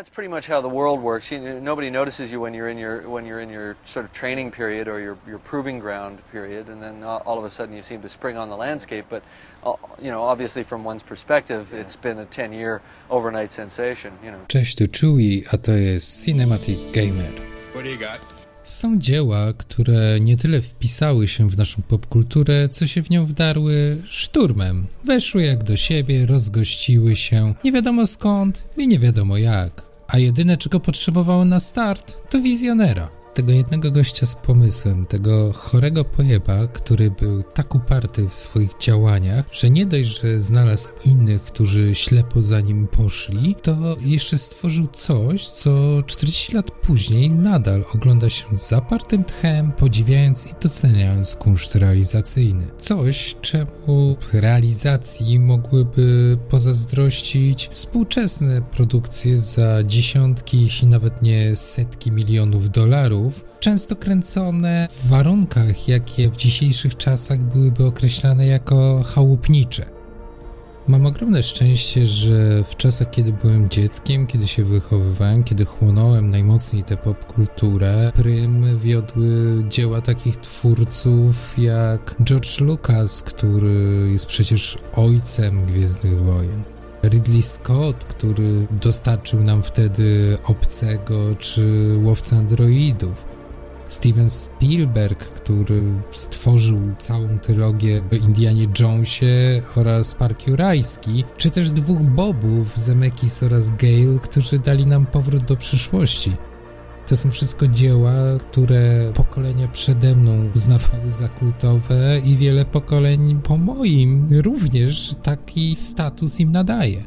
That's pretty much how the world works. You know, nobody notices you when you're in your when you're in your sort of training period or your your proving ground period, and then all of a sudden you seem to spring on the landscape. But uh, you know, obviously from one's perspective, it's been a 10-year overnight sensation. You know. Cześć, tu Chewy, a to jest Cinematic Gamer. What do you got? Są dzieła, które nie tyle wpisały się w naszą popkulturę, co się w nią wdarły szturmem. Weszły jak do siebie, rozgościły się, nie wiadomo skąd i nie wiadomo jak. A jedyne, czego potrzebowały na start, to wizjonera tego jednego gościa z pomysłem, tego chorego pojeba, który był tak uparty w swoich działaniach, że nie dość, że znalazł innych, którzy ślepo za nim poszli, to jeszcze stworzył coś, co 40 lat później nadal ogląda się z zapartym tchem, podziwiając i doceniając kunszt realizacyjny. Coś, czemu realizacji mogłyby pozazdrościć współczesne produkcje za dziesiątki, jeśli nawet nie setki milionów dolarów, często kręcone w warunkach, jakie w dzisiejszych czasach byłyby określane jako chałupnicze. Mam ogromne szczęście, że w czasach, kiedy byłem dzieckiem, kiedy się wychowywałem, kiedy chłonąłem najmocniej tę popkulturę, prym wiodły dzieła takich twórców jak George Lucas, który jest przecież ojcem Gwiezdnych Wojen. Ridley Scott, który dostarczył nam wtedy Obcego czy Łowcę Androidów. Steven Spielberg, który stworzył całą trylogię o Indianie Jonesie oraz Park Jurajski, czy też dwóch Bobów, Zemeckis oraz Gale, którzy dali nam powrót do przyszłości. To są wszystko dzieła, które pokolenia przede mną uznawały za kultowe i wiele pokoleń po moim również taki status im nadaje.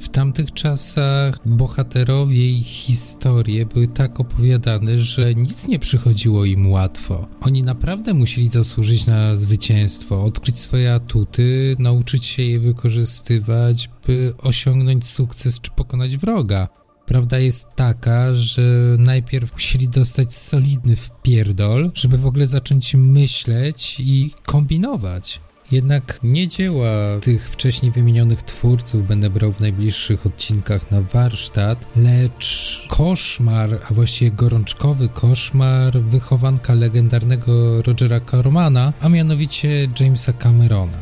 W tamtych czasach bohaterowie i historie były tak opowiadane, że nic nie przychodziło im łatwo. Oni naprawdę musieli zasłużyć na zwycięstwo, odkryć swoje atuty, nauczyć się je wykorzystywać, by osiągnąć sukces czy pokonać wroga. Prawda jest taka, że najpierw musieli dostać solidny wpierdol, żeby w ogóle zacząć myśleć i kombinować. Jednak nie dzieła tych wcześniej wymienionych twórców będę brał w najbliższych odcinkach na warsztat, lecz koszmar, a właściwie gorączkowy koszmar wychowanka legendarnego Rogera Cormana, a mianowicie Jamesa Camerona.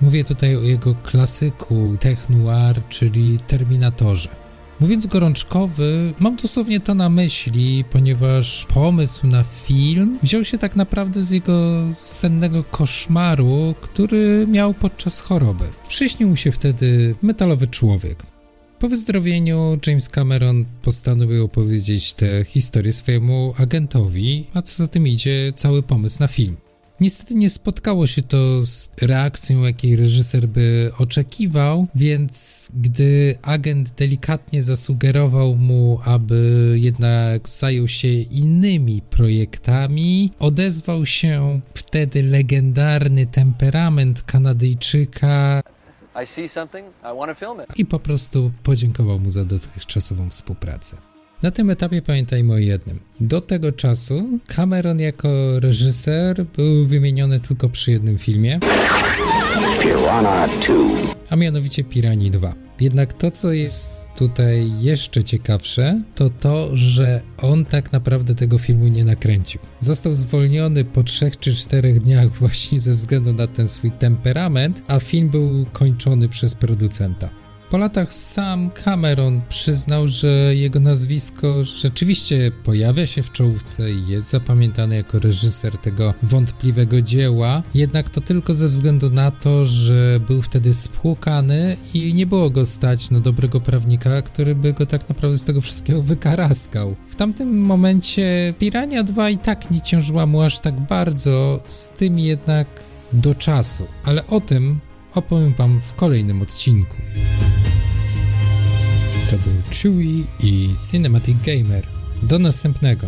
Mówię tutaj o jego klasyku Tech Noir, czyli Terminatorze. Mówiąc gorączkowy, mam dosłownie to na myśli, ponieważ pomysł na film wziął się tak naprawdę z jego sennego koszmaru, który miał podczas choroby. Przyśnił mu się wtedy metalowy człowiek. Po wyzdrowieniu James Cameron postanowił opowiedzieć tę historię swojemu agentowi, a co za tym idzie, cały pomysł na film. Niestety nie spotkało się to z reakcją, jakiej reżyser by oczekiwał, więc gdy agent delikatnie zasugerował mu, aby jednak zajął się innymi projektami, odezwał się wtedy legendarny temperament Kanadyjczyka i po prostu podziękował mu za dotychczasową współpracę. Na tym etapie pamiętajmy o jednym. Do tego czasu Cameron jako reżyser był wymieniony tylko przy jednym filmie. Piranha 2. A mianowicie Pirani 2. Jednak to, co jest tutaj jeszcze ciekawsze, to to, że on tak naprawdę tego filmu nie nakręcił. Został zwolniony po 3 czy 4 dniach właśnie ze względu na ten swój temperament, a film był kończony przez producenta. Po latach sam Cameron przyznał, że jego nazwisko rzeczywiście pojawia się w czołówce i jest zapamiętany jako reżyser tego wątpliwego dzieła, jednak to tylko ze względu na to, że był wtedy spłukany i nie było go stać na dobrego prawnika, który by go tak naprawdę z tego wszystkiego wykaraskał. W tamtym momencie Pirania 2 i tak nie ciążyła mu aż tak bardzo, z tym jednak do czasu, ale o tym opowiem Wam w kolejnym odcinku. To był Chewy i Cinematic Gamer. Do następnego.